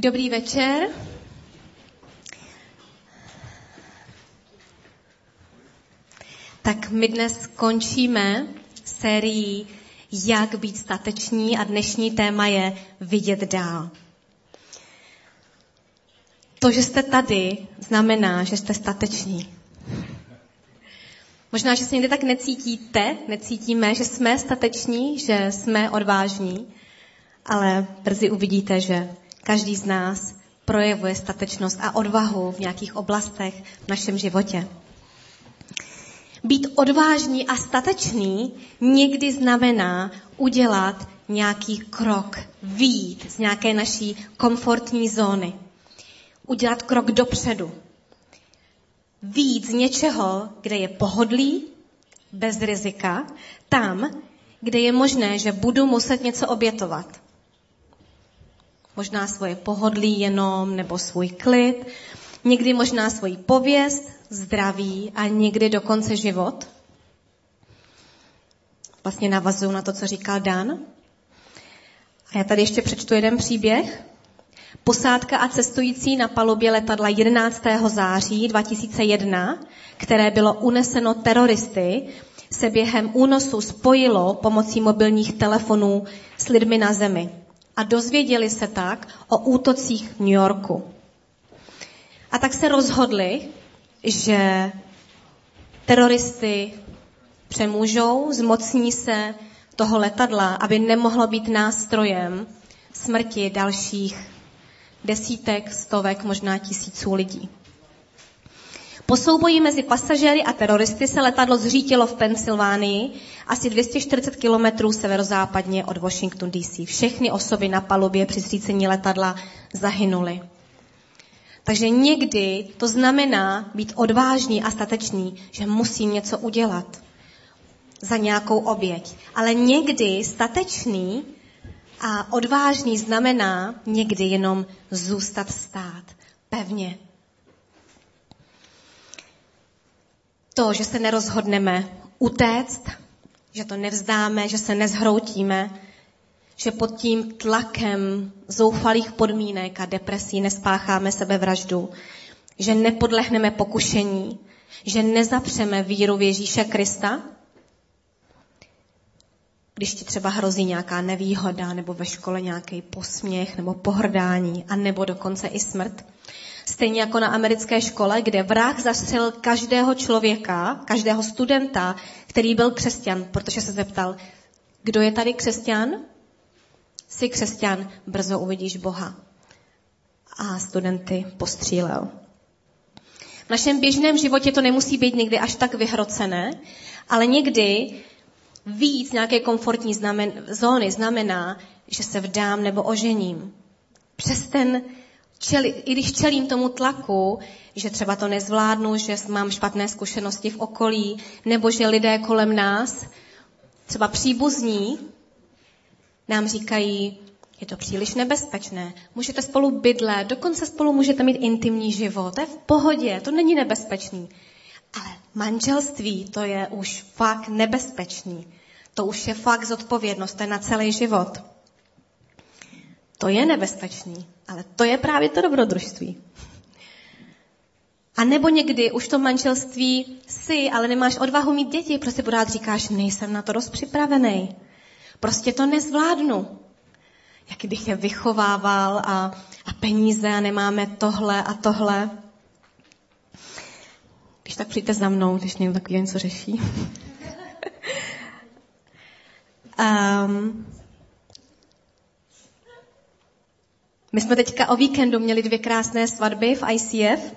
Dobrý večer. Tak my dnes končíme sérii Jak být stateční a dnešní téma je Vidět dál. To, že jste tady, znamená, že jste stateční. Možná, že se někdy tak necítíte, necítíme, že jsme stateční, že jsme odvážní, ale brzy uvidíte, že každý z nás projevuje statečnost a odvahu v nějakých oblastech v našem životě. Být odvážný a statečný někdy znamená udělat nějaký krok, výjít z nějaké naší komfortní zóny. Udělat krok dopředu. Výjít z něčeho, kde je pohodlí, bez rizika, tam, kde je možné, že budu muset něco obětovat možná svoje pohodlí jenom nebo svůj klid, někdy možná svoji pověst, zdraví a někdy dokonce život. Vlastně navazuju na to, co říkal Dan. A já tady ještě přečtu jeden příběh. Posádka a cestující na palubě letadla 11. září 2001, které bylo uneseno teroristy, se během únosu spojilo pomocí mobilních telefonů s lidmi na zemi a dozvěděli se tak o útocích v New Yorku. A tak se rozhodli, že teroristy přemůžou, zmocní se toho letadla, aby nemohlo být nástrojem smrti dalších desítek, stovek, možná tisíců lidí. Po souboji mezi pasažéry a teroristy se letadlo zřítilo v Pensylvánii, asi 240 kilometrů severozápadně od Washington DC. Všechny osoby na palubě při zřícení letadla zahynuly. Takže někdy to znamená být odvážný a statečný, že musím něco udělat za nějakou oběť. Ale někdy statečný a odvážný znamená někdy jenom zůstat stát pevně to, že se nerozhodneme utéct, že to nevzdáme, že se nezhroutíme, že pod tím tlakem zoufalých podmínek a depresí nespácháme sebevraždu, že nepodlehneme pokušení, že nezapřeme víru v Ježíše Krista, když ti třeba hrozí nějaká nevýhoda, nebo ve škole nějaký posměch, nebo pohrdání, a nebo dokonce i smrt. Stejně jako na americké škole, kde vrah zastřelil každého člověka, každého studenta, který byl křesťan, protože se zeptal, kdo je tady křesťan? Jsi křesťan, brzo uvidíš Boha. A studenty postřílel. V našem běžném životě to nemusí být někdy až tak vyhrocené, ale někdy víc nějaké komfortní znamen, zóny znamená, že se vdám nebo ožením. Přes ten čeli, i když čelím tomu tlaku, že třeba to nezvládnu, že mám špatné zkušenosti v okolí, nebo že lidé kolem nás, třeba příbuzní, nám říkají, je to příliš nebezpečné, můžete spolu bydlet, dokonce spolu můžete mít intimní život, to je v pohodě, to není nebezpečný. Ale manželství, to je už fakt nebezpečný. To už je fakt zodpovědnost, to je na celý život. To je nebezpečný, ale to je právě to dobrodružství. A nebo někdy už to manželství si, ale nemáš odvahu mít děti, prostě pořád říkáš, nejsem na to dost připravený. Prostě to nezvládnu. Jak bych je vychovával a, a peníze a nemáme tohle a tohle. Když tak přijďte za mnou, když někdo takový něco řeší. um, My jsme teďka o víkendu měli dvě krásné svatby v ICF.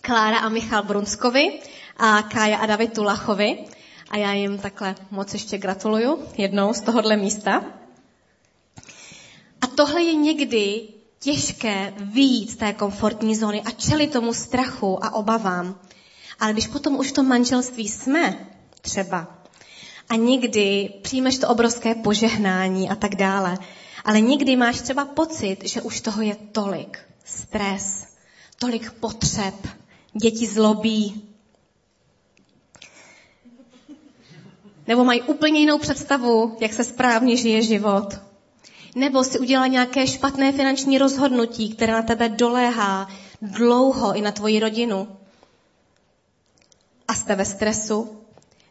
Klára a Michal Brunskovi a Kája a David Tulachovi. A já jim takhle moc ještě gratuluju jednou z tohohle místa. A tohle je někdy těžké výjít z té komfortní zóny a čelit tomu strachu a obavám. Ale když potom už v tom manželství jsme, třeba, a někdy přijmeš to obrovské požehnání a tak dále, ale někdy máš třeba pocit, že už toho je tolik. Stres, tolik potřeb, děti zlobí. Nebo mají úplně jinou představu, jak se správně žije život. Nebo si udělala nějaké špatné finanční rozhodnutí, které na tebe doléhá dlouho i na tvoji rodinu. A jste ve stresu.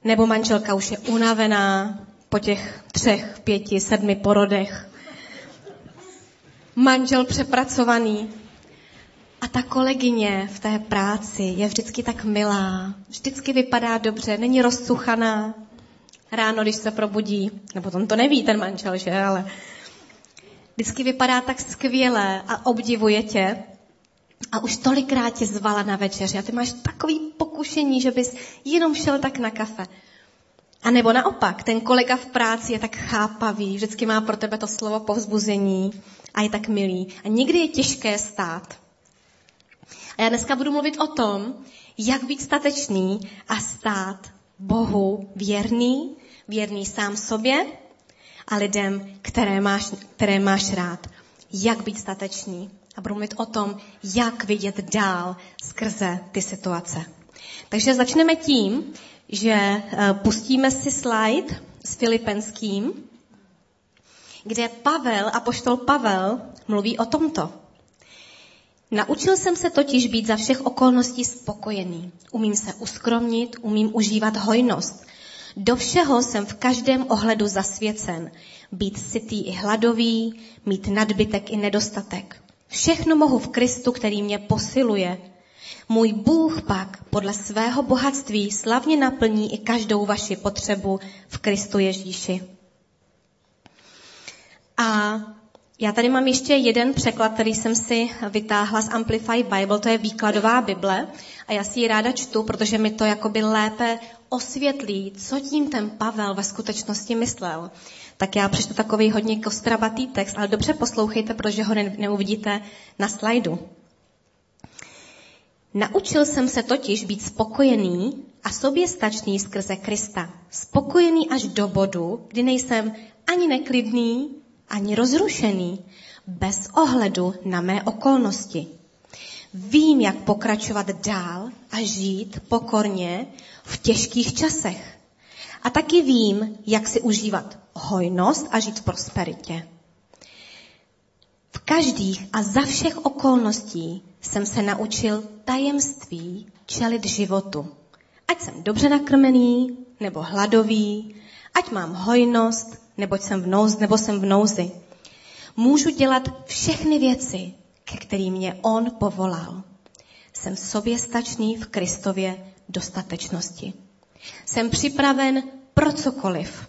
Nebo manželka už je unavená po těch třech, pěti, sedmi porodech. Manžel přepracovaný. A ta kolegyně v té práci je vždycky tak milá, vždycky vypadá dobře, není rozcuchaná. Ráno, když se probudí, nebo on to neví, ten manžel, že, ale vždycky vypadá tak skvěle a obdivuje tě. A už tolikrát tě zvala na večeři a ty máš takový pokušení, že bys jenom šel tak na kafe. A nebo naopak, ten kolega v práci je tak chápavý, vždycky má pro tebe to slovo povzbuzení a je tak milý. A někdy je těžké stát. A já dneska budu mluvit o tom, jak být statečný a stát Bohu věrný, věrný sám sobě a lidem, které máš, které máš rád. Jak být statečný. A budu mluvit o tom, jak vidět dál skrze ty situace. Takže začneme tím, že eh, pustíme si slide s Filipenským, kde Pavel, apoštol Pavel, mluví o tomto. Naučil jsem se totiž být za všech okolností spokojený. Umím se uskromnit, umím užívat hojnost. Do všeho jsem v každém ohledu zasvěcen. Být sytý i hladový, mít nadbytek i nedostatek. Všechno mohu v Kristu, který mě posiluje. Můj Bůh pak podle svého bohatství slavně naplní i každou vaši potřebu v Kristu Ježíši. A já tady mám ještě jeden překlad, který jsem si vytáhla z Amplify Bible, to je výkladová Bible a já si ji ráda čtu, protože mi to jakoby lépe osvětlí, co tím ten Pavel ve skutečnosti myslel. Tak já přečtu takový hodně kostrabatý text, ale dobře poslouchejte, protože ho neuvidíte na slajdu. Naučil jsem se totiž být spokojený a soběstačný skrze Krista. Spokojený až do bodu, kdy nejsem ani neklidný, ani rozrušený, bez ohledu na mé okolnosti. Vím, jak pokračovat dál a žít pokorně v těžkých časech. A taky vím, jak si užívat hojnost a žít v prosperitě. Každých a za všech okolností jsem se naučil tajemství čelit životu. Ať jsem dobře nakrmený nebo hladový, ať mám hojnost neboť jsem v nouzi, nebo jsem v nouzi. Můžu dělat všechny věci, ke kterým mě On povolal. Jsem soběstačný v Kristově dostatečnosti. Jsem připraven pro cokoliv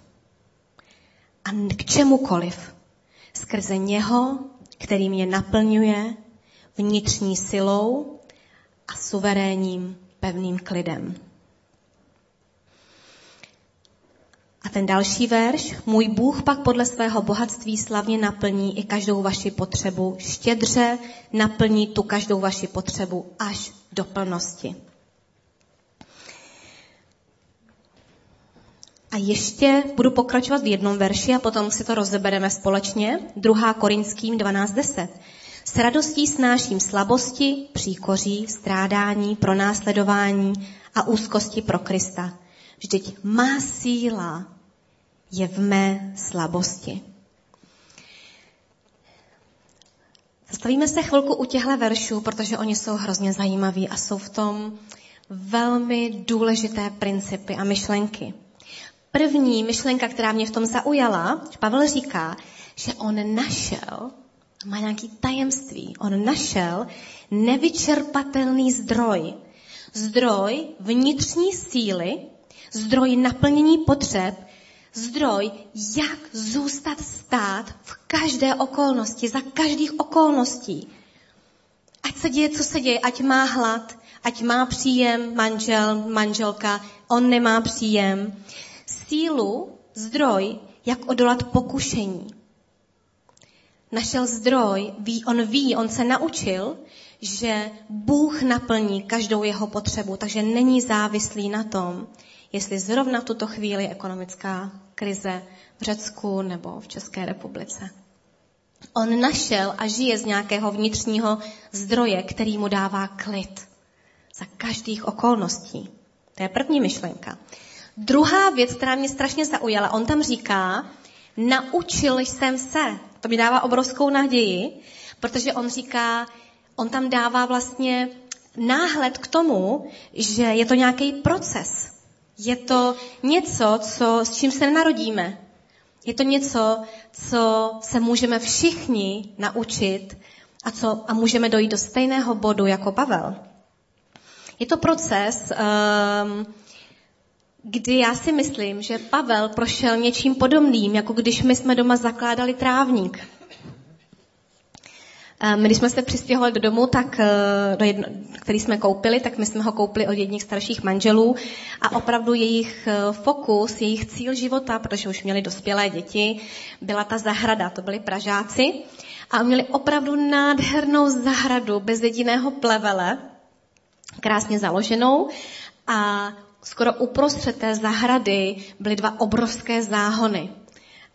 a k čemukoliv. Skrze něho, který mě naplňuje vnitřní silou a suverénním pevným klidem. A ten další verš, můj Bůh pak podle svého bohatství slavně naplní i každou vaši potřebu, štědře naplní tu každou vaši potřebu až do plnosti. A ještě budu pokračovat v jednom verši a potom si to rozebereme společně. 2. Korinským 12.10. S radostí snáším slabosti, příkoří, strádání, pronásledování a úzkosti pro Krista. Vždyť má síla je v mé slabosti. Zastavíme se chvilku u těchto veršů, protože oni jsou hrozně zajímaví a jsou v tom velmi důležité principy a myšlenky. První myšlenka, která mě v tom zaujala, Pavel říká, že on našel, má nějaký tajemství, on našel nevyčerpatelný zdroj. Zdroj vnitřní síly, zdroj naplnění potřeb, zdroj, jak zůstat stát v každé okolnosti, za každých okolností. Ať se děje, co se děje, ať má hlad, ať má příjem manžel, manželka, on nemá příjem. Sílu, zdroj, jak odolat pokušení. Našel zdroj, ví, on ví, on se naučil, že Bůh naplní každou jeho potřebu, takže není závislý na tom, jestli zrovna v tuto chvíli je ekonomická krize v Řecku nebo v České republice. On našel a žije z nějakého vnitřního zdroje, který mu dává klid za každých okolností. To je první myšlenka. Druhá věc, která mě strašně zaujala, on tam říká, naučil jsem se. To mi dává obrovskou naději, protože on říká, on tam dává vlastně náhled k tomu, že je to nějaký proces. Je to něco, co, s čím se narodíme. Je to něco, co se můžeme všichni naučit a, co, a můžeme dojít do stejného bodu jako Pavel. Je to proces, um, kdy já si myslím, že Pavel prošel něčím podobným, jako když my jsme doma zakládali trávník. My, když jsme se přistěhovali do domu, tak, eh, do jedno, který jsme koupili, tak my jsme ho koupili od jedních starších manželů a opravdu jejich eh, fokus, jejich cíl života, protože už měli dospělé děti, byla ta zahrada, to byli Pražáci a měli opravdu nádhernou zahradu bez jediného plevele, krásně založenou a skoro uprostřed té zahrady byly dva obrovské záhony.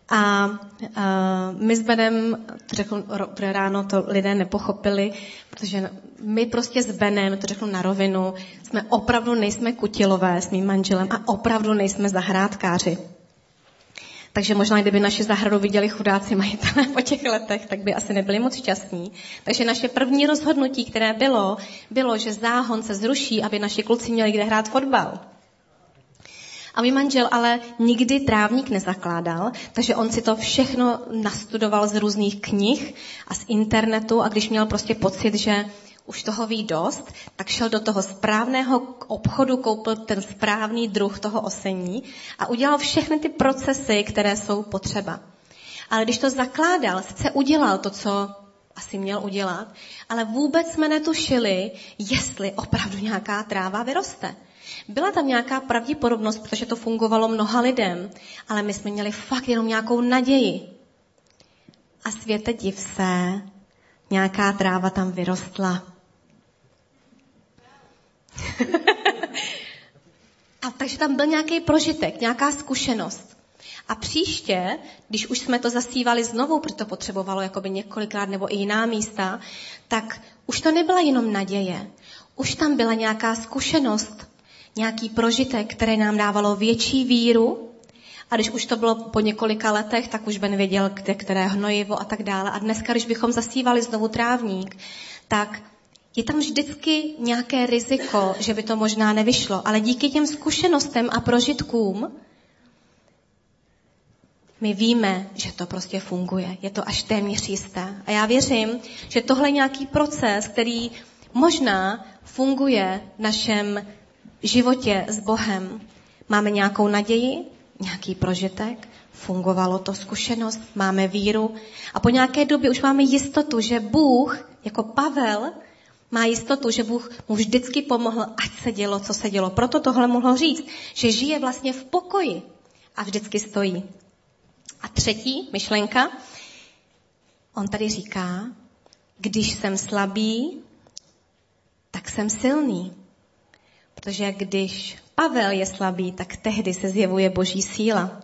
A, a my s Benem, to řeknu ráno, to lidé nepochopili, protože my prostě s Benem, to řeknu na rovinu, jsme opravdu nejsme kutilové s mým manželem a opravdu nejsme zahrádkáři. Takže možná, kdyby naši zahradu viděli chudáci majitelé po těch letech, tak by asi nebyli moc šťastní. Takže naše první rozhodnutí, které bylo, bylo, že záhon se zruší, aby naši kluci měli kde hrát fotbal. A můj manžel ale nikdy trávník nezakládal, takže on si to všechno nastudoval z různých knih a z internetu a když měl prostě pocit, že už toho ví dost, tak šel do toho správného obchodu, koupil ten správný druh toho osení a udělal všechny ty procesy, které jsou potřeba. Ale když to zakládal, sice udělal to, co asi měl udělat, ale vůbec jsme netušili, jestli opravdu nějaká tráva vyroste. Byla tam nějaká pravděpodobnost, protože to fungovalo mnoha lidem, ale my jsme měli fakt jenom nějakou naději. A světe div se, nějaká tráva tam vyrostla. a takže tam byl nějaký prožitek, nějaká zkušenost. A příště, když už jsme to zasívali znovu, protože to potřebovalo jakoby několikrát nebo i jiná místa, tak už to nebyla jenom naděje. Už tam byla nějaká zkušenost, nějaký prožitek, které nám dávalo větší víru. A když už to bylo po několika letech, tak už Ben věděl, kde které hnojivo a tak dále. A dneska, když bychom zasívali znovu trávník, tak je tam vždycky nějaké riziko, že by to možná nevyšlo. Ale díky těm zkušenostem a prožitkům my víme, že to prostě funguje. Je to až téměř jisté. A já věřím, že tohle je nějaký proces, který možná funguje v našem životě s Bohem máme nějakou naději, nějaký prožitek, fungovalo to zkušenost, máme víru a po nějaké době už máme jistotu, že Bůh, jako Pavel, má jistotu, že Bůh mu vždycky pomohl, ať se dělo, co se dělo. Proto tohle mohl říct, že žije vlastně v pokoji a vždycky stojí. A třetí myšlenka, on tady říká, když jsem slabý, tak jsem silný. Protože když Pavel je slabý, tak tehdy se zjevuje boží síla.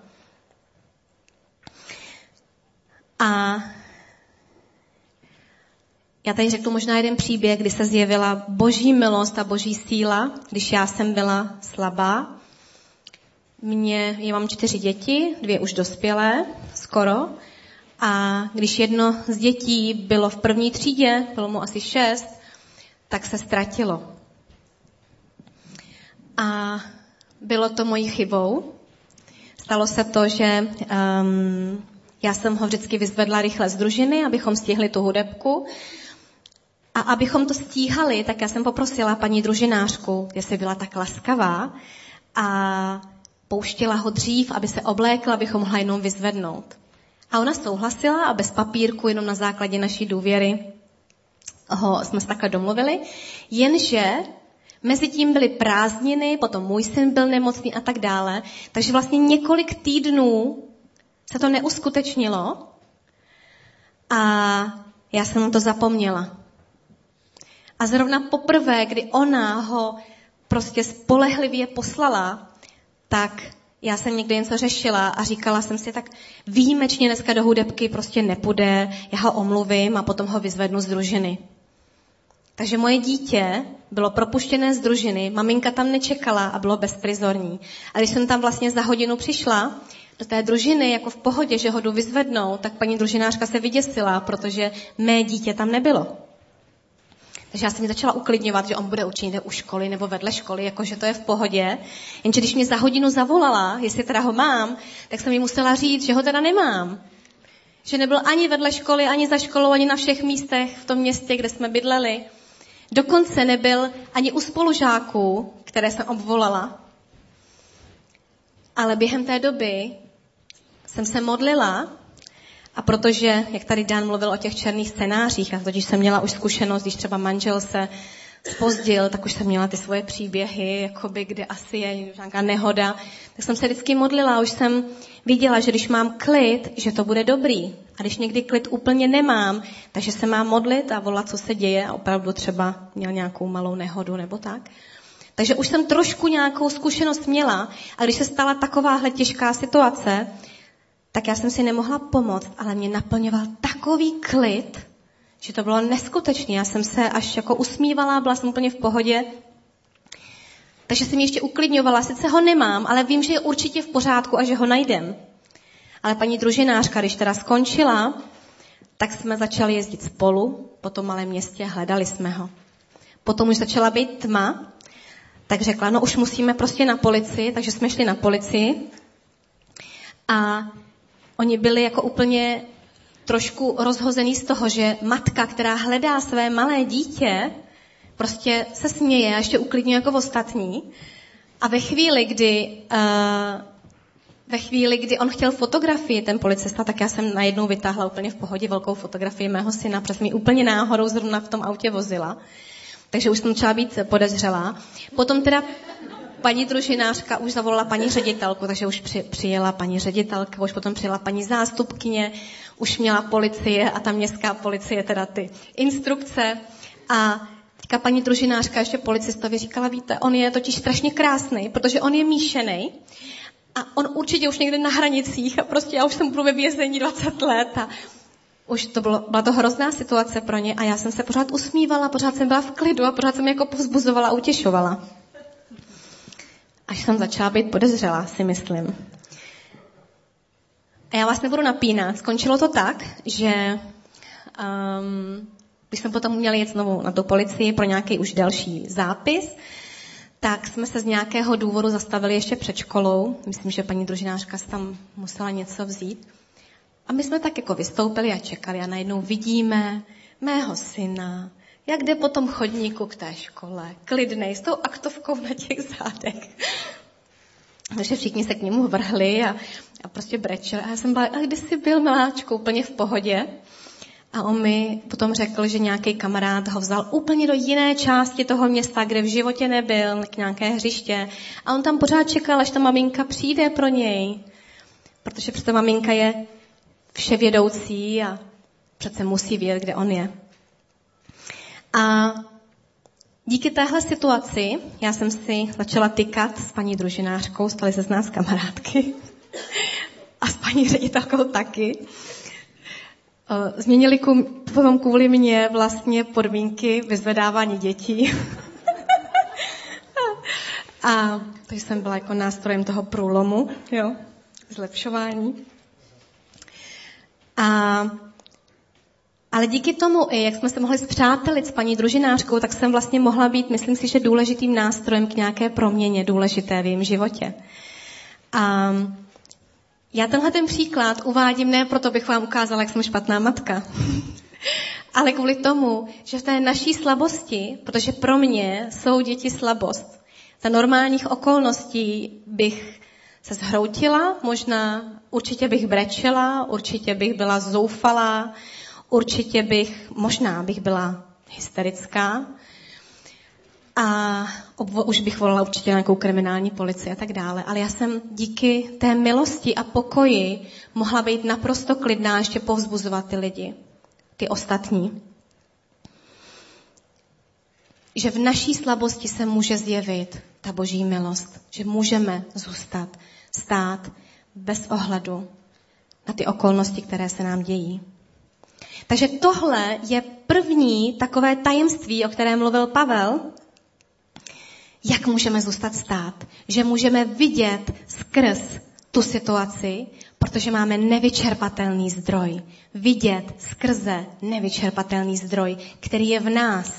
A já tady řeknu možná jeden příběh, kdy se zjevila boží milost a boží síla, když já jsem byla slabá. Mě, já mám čtyři děti, dvě už dospělé, skoro. A když jedno z dětí bylo v první třídě, bylo mu asi šest, tak se ztratilo. A bylo to mojí chybou. Stalo se to, že um, já jsem ho vždycky vyzvedla rychle z družiny, abychom stihli tu hudebku. A abychom to stíhali, tak já jsem poprosila paní družinářku, jestli byla tak laskavá, a pouštěla ho dřív, aby se oblékla, abychom mohla jenom vyzvednout. A ona souhlasila a bez papírku, jenom na základě naší důvěry, ho jsme se takhle domluvili, jenže Mezitím byly prázdniny, potom můj syn byl nemocný a tak dále. Takže vlastně několik týdnů se to neuskutečnilo a já jsem to zapomněla. A zrovna poprvé, kdy ona ho prostě spolehlivě poslala, tak já jsem někdy něco řešila a říkala jsem si, tak výjimečně dneska do hudebky prostě nepůjde, já ho omluvím a potom ho vyzvednu z družiny. Takže moje dítě bylo propuštěné z družiny, maminka tam nečekala a bylo bezprizorní. A když jsem tam vlastně za hodinu přišla, do té družiny jako v pohodě, že ho jdu vyzvednout, tak paní družinářka se vyděsila, protože mé dítě tam nebylo. Takže já jsem mi začala uklidňovat, že on bude určitě u školy nebo vedle školy, jakože to je v pohodě. Jenže když mě za hodinu zavolala, jestli teda ho mám, tak jsem mi musela říct, že ho teda nemám. Že nebyl ani vedle školy, ani za školou, ani na všech místech v tom městě, kde jsme bydleli. Dokonce nebyl ani u spolužáků, které jsem obvolala. Ale během té doby jsem se modlila a protože, jak tady Dan mluvil o těch černých scénářích, a totiž jsem měla už zkušenost, když třeba manžel se spozdil, tak už jsem měla ty svoje příběhy, jakoby, kde asi je nějaká nehoda, tak jsem se vždycky modlila, už jsem viděla, že když mám klid, že to bude dobrý. A když někdy klid úplně nemám, takže se mám modlit a volat, co se děje a opravdu třeba měl nějakou malou nehodu nebo tak. Takže už jsem trošku nějakou zkušenost měla a když se stala takováhle těžká situace, tak já jsem si nemohla pomoct, ale mě naplňoval takový klid, že to bylo neskutečné. Já jsem se až jako usmívala, byla jsem úplně v pohodě. Takže jsem ještě uklidňovala, sice ho nemám, ale vím, že je určitě v pořádku a že ho najdem. Ale paní družinářka, když teda skončila, tak jsme začali jezdit spolu po tom malém městě, hledali jsme ho. Potom už začala být tma, tak řekla, no už musíme prostě na policii, takže jsme šli na policii. A oni byli jako úplně trošku rozhozený z toho, že matka, která hledá své malé dítě, prostě se směje a ještě uklidňuje jako ostatní. A ve chvíli, kdy uh, ve chvíli, kdy on chtěl fotografii, ten policista, tak já jsem najednou vytáhla úplně v pohodě velkou fotografii mého syna, protože mi úplně náhodou zrovna v tom autě vozila. Takže už jsem začala být podezřelá. Potom teda paní družinářka už zavolala paní ředitelku, takže už při, přijela paní ředitelka, už potom přijela paní zástupkyně, už měla policie a ta městská policie teda ty instrukce. A teďka paní družinářka ještě policistovi říkala, víte, on je totiž strašně krásný, protože on je míšený a on určitě už někde na hranicích a prostě já už jsem budu ve vězení 20 let a už to bylo, byla to hrozná situace pro ně a já jsem se pořád usmívala, pořád jsem byla v klidu a pořád jsem jako povzbuzovala a utěšovala. Až jsem začala být podezřelá, si myslím. A já vás nebudu napínat. Skončilo to tak, že um, když jsme potom měli jet znovu na tu policii pro nějaký už další zápis, tak jsme se z nějakého důvodu zastavili ještě před školou. Myslím, že paní družinářka tam musela něco vzít. A my jsme tak jako vystoupili a čekali a najednou vidíme mého syna, jak jde po tom chodníku k té škole, klidnej, s tou aktovkou na těch zádech. Takže všichni se k němu vrhli a, a prostě brečeli. A já jsem byla, a kde jsi byl, miláčku, úplně v pohodě. A on mi potom řekl, že nějaký kamarád ho vzal úplně do jiné části toho města, kde v životě nebyl, k nějaké hřiště. A on tam pořád čekal, až ta maminka přijde pro něj. Protože přece maminka je vševědoucí a přece musí vědět, kde on je. A díky téhle situaci já jsem si začala tykat s paní družinářkou, stali se z nás kamarádky a s paní ředitelkou taky. Eh, změnili potom kvůli mě vlastně podmínky vyzvedávání dětí. a to jsem byla jako nástrojem toho průlomu, jo, zlepšování. A ale díky tomu, jak jsme se mohli zpřátelit s paní družinářkou, tak jsem vlastně mohla být, myslím si, že důležitým nástrojem k nějaké proměně důležité v jejím životě. A já tenhle ten příklad uvádím ne proto, bych vám ukázala, jak jsem špatná matka, ale kvůli tomu, že v té naší slabosti, protože pro mě jsou děti slabost, za normálních okolností bych se zhroutila, možná určitě bych brečela, určitě bych byla zoufalá, určitě bych, možná bych byla hysterická a obvo, už bych volala určitě nějakou kriminální policii a tak dále. Ale já jsem díky té milosti a pokoji mohla být naprosto klidná a ještě povzbuzovat ty lidi, ty ostatní. Že v naší slabosti se může zjevit ta boží milost, že můžeme zůstat, stát bez ohledu na ty okolnosti, které se nám dějí. Takže tohle je první takové tajemství, o kterém mluvil Pavel, jak můžeme zůstat stát. Že můžeme vidět skrz tu situaci, protože máme nevyčerpatelný zdroj. Vidět skrze nevyčerpatelný zdroj, který je v nás.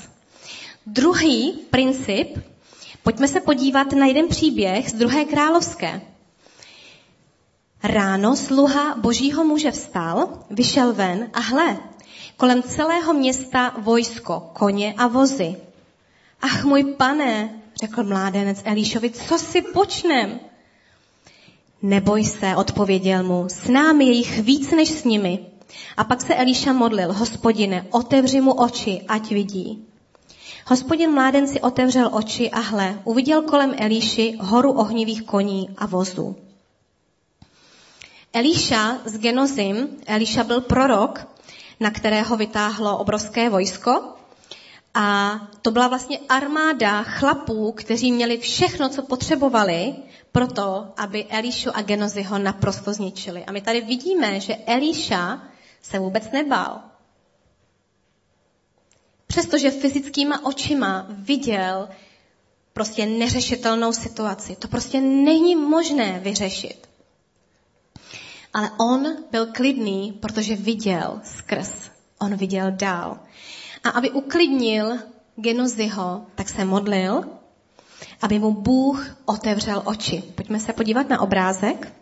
Druhý princip, pojďme se podívat na jeden příběh z druhé královské. Ráno sluha božího muže vstal, vyšel ven a hle, kolem celého města vojsko, koně a vozy. Ach můj pane, řekl mládenec Elíšovi, co si počnem? Neboj se, odpověděl mu, s námi je jich víc než s nimi. A pak se Elíša modlil, hospodine, otevři mu oči, ať vidí. Hospodin mládenci otevřel oči a hle, uviděl kolem Elíši horu ohnivých koní a vozů. Elíša z Genozim, Elíša byl prorok, na kterého vytáhlo obrovské vojsko. A to byla vlastně armáda chlapů, kteří měli všechno, co potřebovali pro to, aby Elíšu a Genozi ho naprosto zničili. A my tady vidíme, že Elíša se vůbec nebál. Přestože fyzickýma očima viděl prostě neřešitelnou situaci. To prostě není možné vyřešit. Ale on byl klidný, protože viděl skrz. On viděl dál. A aby uklidnil Genoziho, tak se modlil, aby mu Bůh otevřel oči. Pojďme se podívat na obrázek.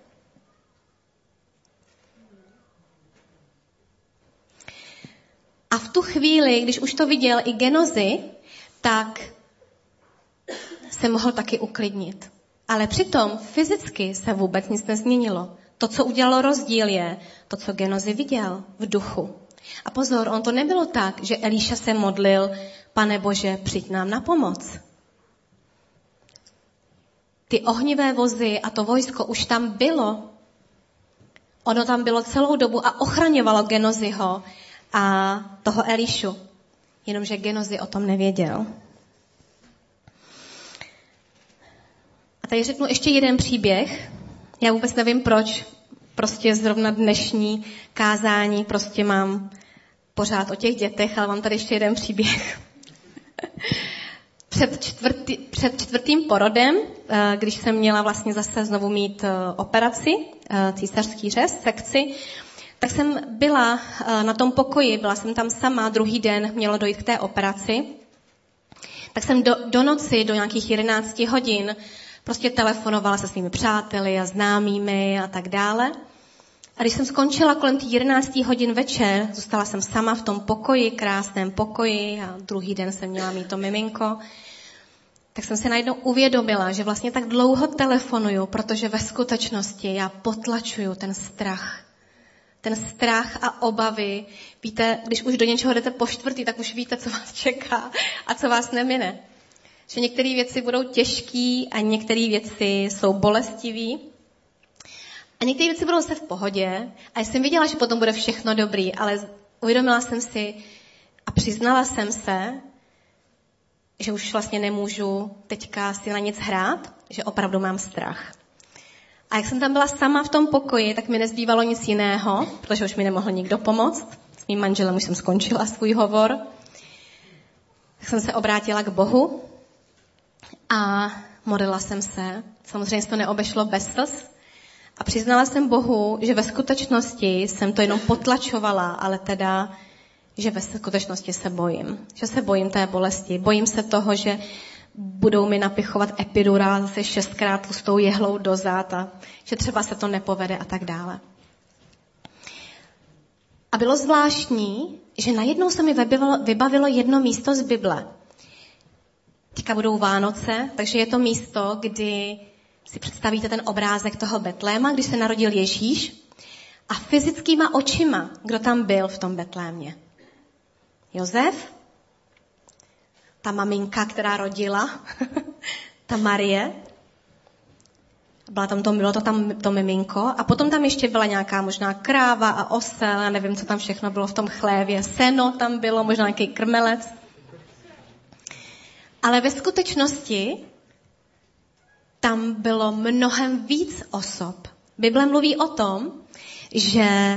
A v tu chvíli, když už to viděl i Genozy, tak se mohl taky uklidnit. Ale přitom fyzicky se vůbec nic nezměnilo. To, co udělalo rozdíl, je to, co Genozy viděl v duchu. A pozor, on to nebylo tak, že Elíša se modlil, pane Bože, přijď nám na pomoc. Ty ohnivé vozy a to vojsko už tam bylo. Ono tam bylo celou dobu a ochraňovalo Genozyho a toho Elišu. Jenomže Genozy o tom nevěděl. A tady řeknu ještě jeden příběh. Já vůbec nevím proč. Prostě zrovna dnešní kázání prostě mám pořád o těch dětech, ale mám tady ještě jeden příběh. před, čtvrtý, před čtvrtým porodem, eh, když jsem měla vlastně zase znovu mít eh, operaci, eh, císařský řez, sekci, tak jsem byla na tom pokoji, byla jsem tam sama, druhý den mělo dojít k té operaci. Tak jsem do, do noci, do nějakých 11 hodin, prostě telefonovala se svými přáteli a známými a tak dále. A když jsem skončila kolem těch 11 hodin večer, zůstala jsem sama v tom pokoji, krásném pokoji a druhý den jsem měla mít to miminko, tak jsem se najednou uvědomila, že vlastně tak dlouho telefonuju, protože ve skutečnosti já potlačuju ten strach. Ten strach a obavy. Víte, když už do něčeho jdete po čtvrtý, tak už víte, co vás čeká a co vás nemine. Že některé věci budou těžké a některé věci jsou bolestivé. A některé věci budou se v pohodě a jsem viděla, že potom bude všechno dobrý, ale uvědomila jsem si a přiznala jsem se, že už vlastně nemůžu teďka si na nic hrát, že opravdu mám strach. A jak jsem tam byla sama v tom pokoji, tak mi nezbývalo nic jiného, protože už mi nemohl nikdo pomoct. S mým manželem už jsem skončila svůj hovor. Tak jsem se obrátila k Bohu a modlila jsem se. Samozřejmě se to neobešlo bez slz. A přiznala jsem Bohu, že ve skutečnosti jsem to jenom potlačovala, ale teda že ve skutečnosti se bojím. Že se bojím té bolesti. Bojím se toho, že budou mi napichovat epidurál zase šestkrát tlustou jehlou do zad a že třeba se to nepovede a tak dále. A bylo zvláštní, že najednou se mi vybavilo jedno místo z Bible. Teďka budou Vánoce, takže je to místo, kdy si představíte ten obrázek toho Betléma, když se narodil Ježíš a fyzickýma očima, kdo tam byl v tom Betlémě. Jozef, ta maminka, která rodila, ta Marie, byla tam to, bylo to tam to miminko a potom tam ještě byla nějaká možná kráva a osel, a nevím, co tam všechno bylo v tom chlévě, seno tam bylo, možná nějaký krmelec. Ale ve skutečnosti tam bylo mnohem víc osob. Bible mluví o tom, že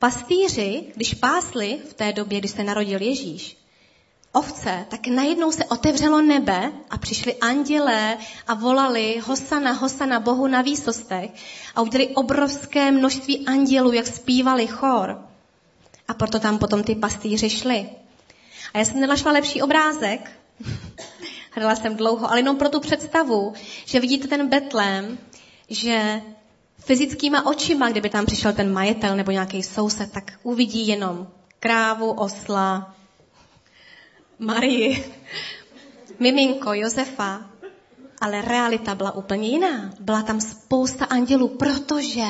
Pastýři, když pásli v té době, kdy se narodil Ježíš, ovce, tak najednou se otevřelo nebe a přišli andělé a volali Hosana, Hosana Bohu na výsostech a udělali obrovské množství andělů, jak zpívali chor. A proto tam potom ty pastýři šli. A já jsem nenašla lepší obrázek, hledala jsem dlouho, ale jenom pro tu představu, že vidíte ten Betlém, že fyzickýma očima, kdyby tam přišel ten majitel nebo nějaký soused, tak uvidí jenom krávu, osla, Marii, miminko Josefa, ale realita byla úplně jiná. Byla tam spousta andělů, protože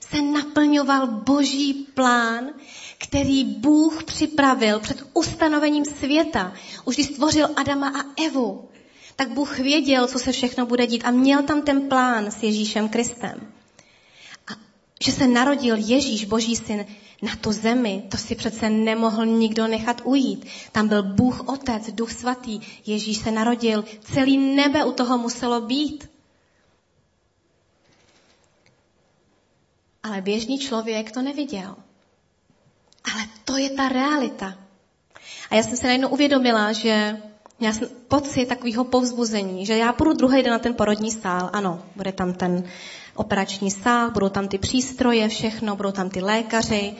se naplňoval boží plán, který Bůh připravil před ustanovením světa. Už když stvořil Adama a Evu, tak Bůh věděl, co se všechno bude dít a měl tam ten plán s Ježíšem Kristem. A že se narodil Ježíš, Boží syn, na tu zemi, to si přece nemohl nikdo nechat ujít. Tam byl Bůh Otec, Duch Svatý, Ježíš se narodil, celý nebe u toho muselo být. Ale běžný člověk to neviděl. Ale to je ta realita. A já jsem se najednou uvědomila, že měla jsem pocit takového povzbuzení, že já půjdu druhý den na ten porodní sál. Ano, bude tam ten operační sál, budou tam ty přístroje, všechno, budou tam ty lékaři,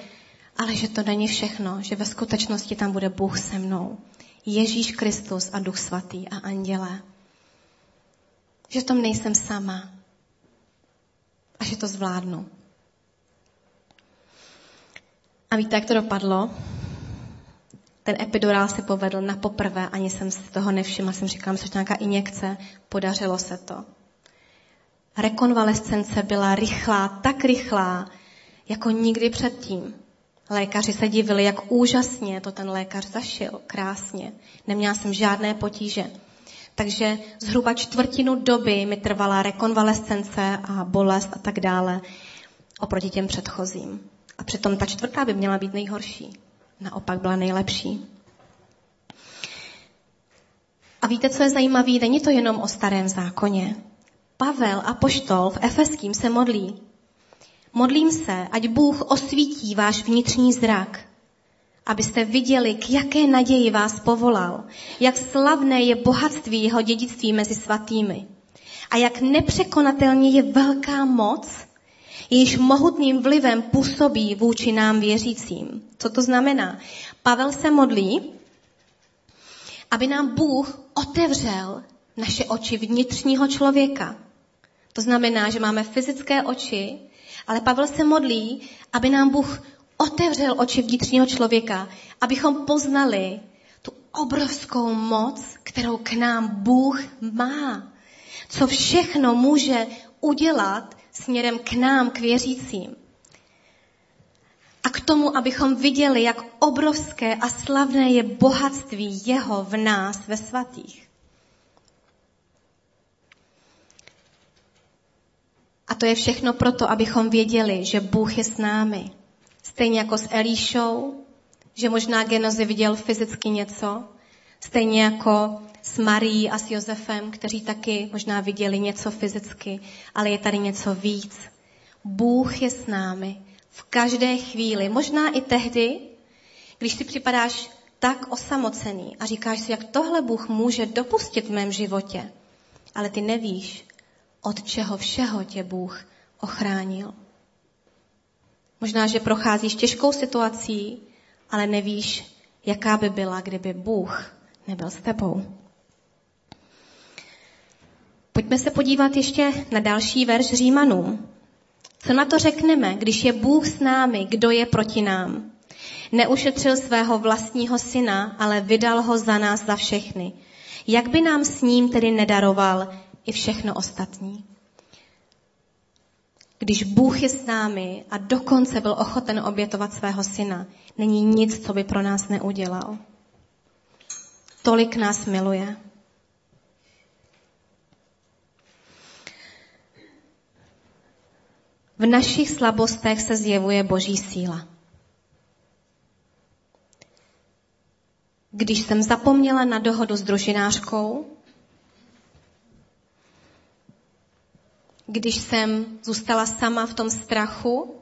ale že to není všechno, že ve skutečnosti tam bude Bůh se mnou. Ježíš Kristus a Duch Svatý a anděle. Že v tom nejsem sama. A že to zvládnu. A víte, jak to dopadlo? Ten epidurál se povedl na poprvé, ani jsem si toho nevšimla, jsem říkala, že nějaká injekce, podařilo se to. Rekonvalescence byla rychlá, tak rychlá, jako nikdy předtím. Lékaři se divili, jak úžasně to ten lékař zašil, krásně. Neměla jsem žádné potíže. Takže zhruba čtvrtinu doby mi trvala rekonvalescence a bolest a tak dále oproti těm předchozím. A přitom ta čtvrtá by měla být nejhorší. Naopak byla nejlepší. A víte, co je zajímavé? Není to jenom o starém zákoně. Pavel a poštol v Efeským se modlí. Modlím se, ať Bůh osvítí váš vnitřní zrak, abyste viděli, k jaké naději vás povolal, jak slavné je bohatství jeho dědictví mezi svatými a jak nepřekonatelně je velká moc, jejíž mohutným vlivem působí vůči nám věřícím. Co to znamená? Pavel se modlí, aby nám Bůh otevřel naše oči vnitřního člověka. To znamená, že máme fyzické oči, ale Pavel se modlí, aby nám Bůh otevřel oči vnitřního člověka, abychom poznali tu obrovskou moc, kterou k nám Bůh má. Co všechno může udělat směrem k nám, k věřícím. A k tomu, abychom viděli, jak obrovské a slavné je bohatství Jeho v nás ve svatých. A to je všechno proto, abychom věděli, že Bůh je s námi. Stejně jako s Elíšou, že možná Genozi viděl fyzicky něco, stejně jako s Marií a s Josefem, kteří taky možná viděli něco fyzicky, ale je tady něco víc. Bůh je s námi v každé chvíli, možná i tehdy, když si připadáš tak osamocený a říkáš si, jak tohle Bůh může dopustit v mém životě, ale ty nevíš, od čeho všeho tě Bůh ochránil. Možná, že procházíš těžkou situací, ale nevíš, jaká by byla, kdyby Bůh nebyl s tebou. Pojďme se podívat ještě na další verš Římanům. Co na to řekneme, když je Bůh s námi, kdo je proti nám? Neušetřil svého vlastního syna, ale vydal ho za nás za všechny. Jak by nám s ním tedy nedaroval i všechno ostatní? Když Bůh je s námi a dokonce byl ochoten obětovat svého syna, není nic, co by pro nás neudělal. Tolik nás miluje. V našich slabostech se zjevuje boží síla. Když jsem zapomněla na dohodu s družinářkou, když jsem zůstala sama v tom strachu,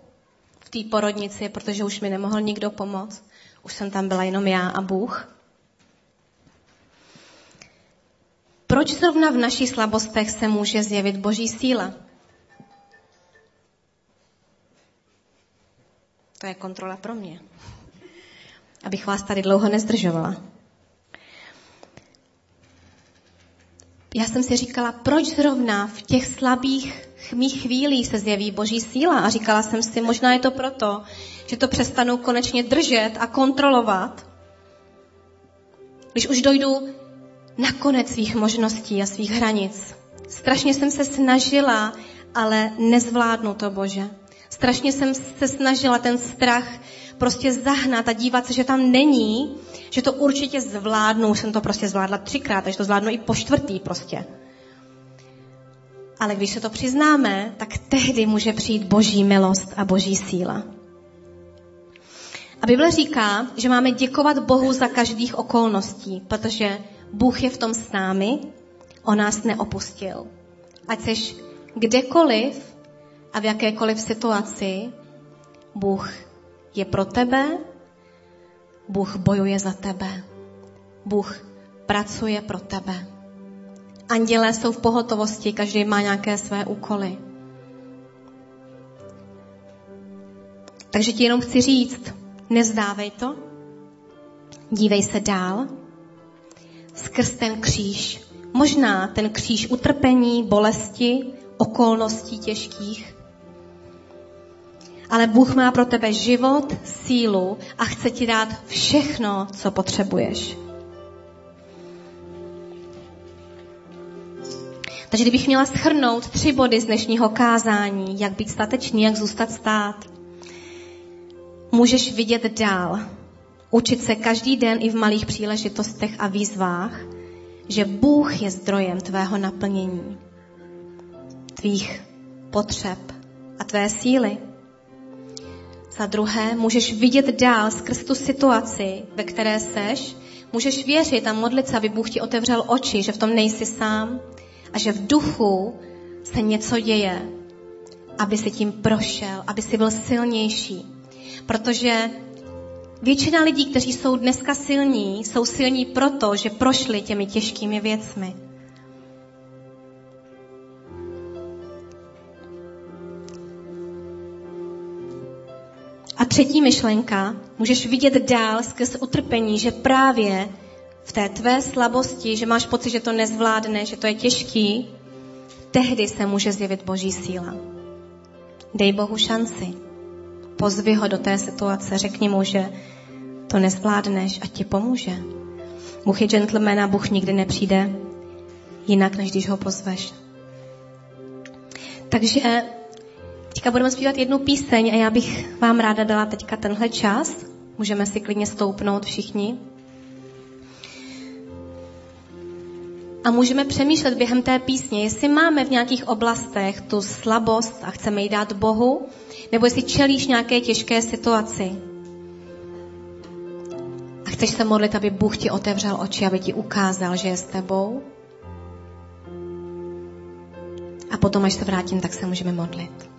v té porodnici, protože už mi nemohl nikdo pomoct, už jsem tam byla jenom já a Bůh, proč zrovna v našich slabostech se může zjevit boží síla? To je kontrola pro mě. Abych vás tady dlouho nezdržovala. Já jsem si říkala, proč zrovna v těch slabých mých chvílích se zjeví boží síla. A říkala jsem si, možná je to proto, že to přestanu konečně držet a kontrolovat. Když už dojdu na konec svých možností a svých hranic. Strašně jsem se snažila, ale nezvládnu to, Bože. Strašně jsem se snažila ten strach prostě zahnat a dívat se, že tam není, že to určitě zvládnu. Už jsem to prostě zvládla třikrát, takže to zvládnu i po čtvrtý prostě. Ale když se to přiznáme, tak tehdy může přijít boží milost a boží síla. A Bible říká, že máme děkovat Bohu za každých okolností, protože Bůh je v tom s námi, on nás neopustil. Ať seš kdekoliv a v jakékoliv situaci, Bůh je pro tebe, Bůh bojuje za tebe, Bůh pracuje pro tebe. Andělé jsou v pohotovosti, každý má nějaké své úkoly. Takže ti jenom chci říct, nezdávej to, dívej se dál, skrz ten kříž. Možná ten kříž utrpení, bolesti, okolností těžkých. Ale Bůh má pro tebe život, sílu a chce ti dát všechno, co potřebuješ. Takže kdybych měla schrnout tři body z dnešního kázání, jak být statečný, jak zůstat stát, můžeš vidět dál. Učit se každý den i v malých příležitostech a výzvách, že Bůh je zdrojem tvého naplnění, tvých potřeb a tvé síly. Za druhé, můžeš vidět dál skrz tu situaci, ve které seš, můžeš věřit a modlit se, aby Bůh ti otevřel oči, že v tom nejsi sám a že v duchu se něco děje, aby si tím prošel, aby si byl silnější. Protože Většina lidí, kteří jsou dneska silní, jsou silní proto, že prošli těmi těžkými věcmi. A třetí myšlenka, můžeš vidět dál skrz utrpení, že právě v té tvé slabosti, že máš pocit, že to nezvládne, že to je těžký, tehdy se může zjevit Boží síla. Dej Bohu šanci. Pozvi ho do té situace, řekni mu, že to nezvládneš a ti pomůže. Bůh je gentleman a Bůh nikdy nepřijde jinak, než když ho pozveš. Takže teďka budeme zpívat jednu píseň a já bych vám ráda dala teďka tenhle čas. Můžeme si klidně stoupnout všichni. A můžeme přemýšlet během té písně, jestli máme v nějakých oblastech tu slabost a chceme ji dát Bohu, nebo jestli čelíš nějaké těžké situaci. A chceš se modlit, aby Bůh ti otevřel oči, aby ti ukázal, že je s tebou. A potom, až se vrátím, tak se můžeme modlit.